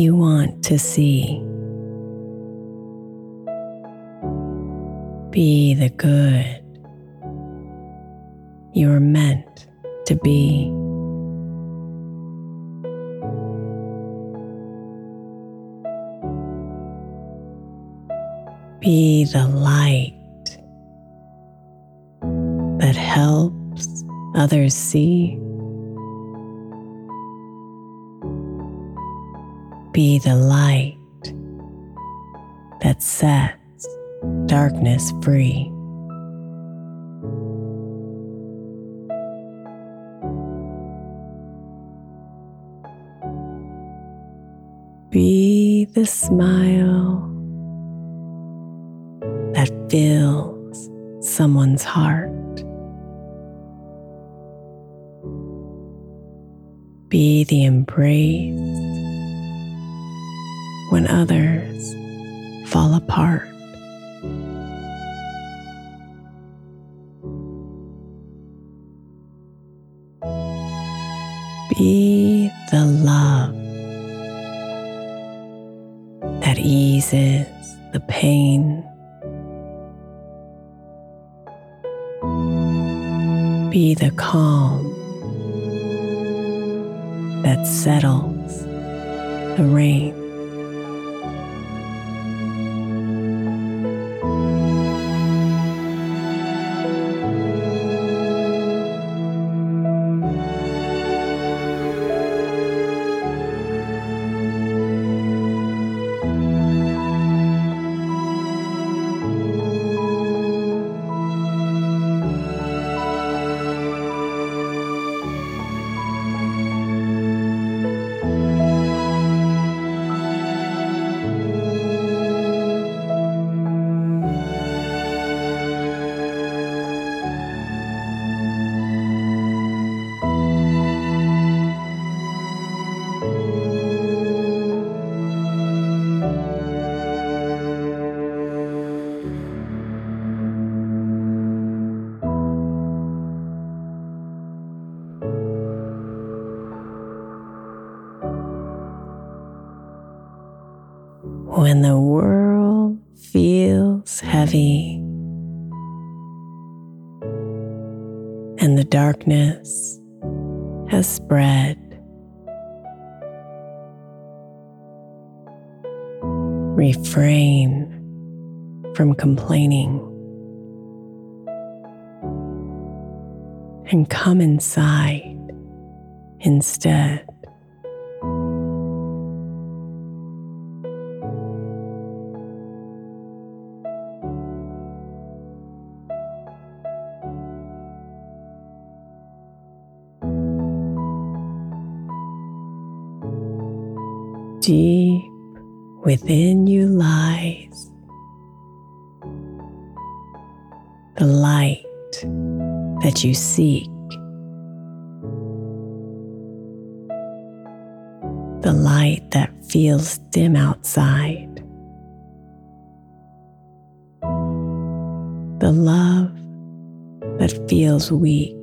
you want to see. Be the good you're meant to be. Be the light that helps others see. Be the light that sets darkness free. Be the smile that fills someone's heart. Be the embrace when others fall apart. Be the love that eases the pain. Be the calm that settles the rain. Darkness has spread. Refrain from complaining and come inside instead. Within you lies the light that you seek, the light that feels dim outside, the love that feels weak.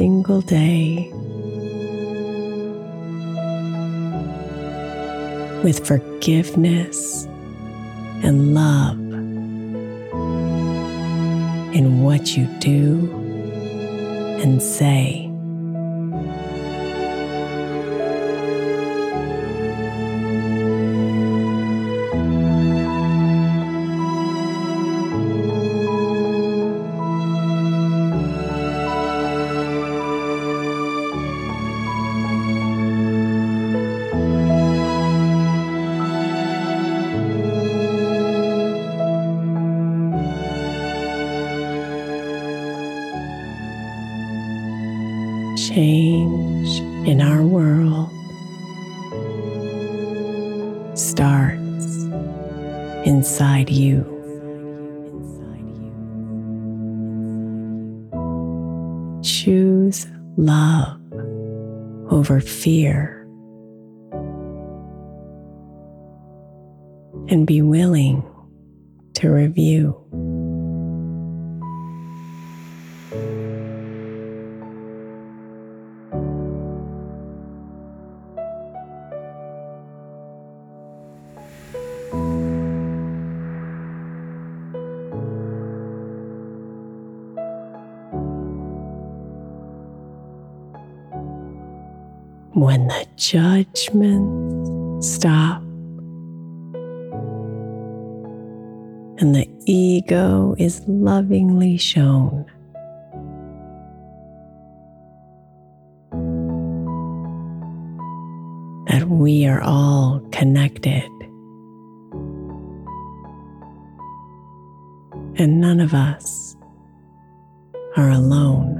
Single day with forgiveness and love in what you do and say. Change in our world starts inside you. Choose love over fear and be willing to review. When the judgments stop and the ego is lovingly shown. That we are all connected. And none of us are alone.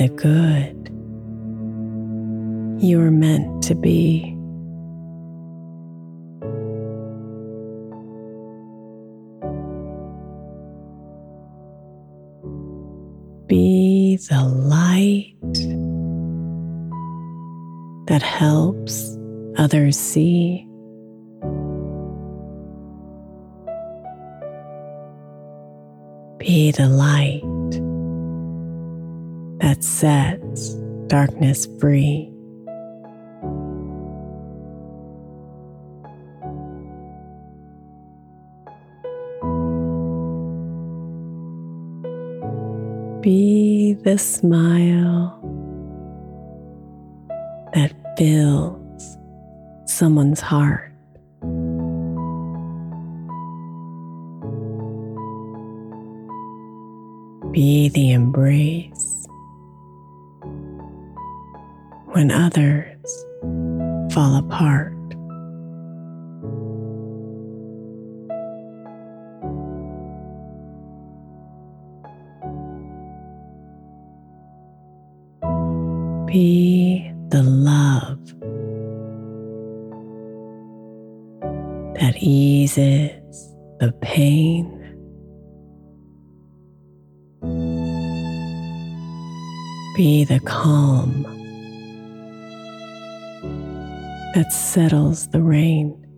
The good you're meant to be. Be the light that helps others see. Be the light sets darkness free. Be the smile that fills someone's heart. Be the embrace when others fall apart. Be the love that eases the pain. Be the calm that settles the rain.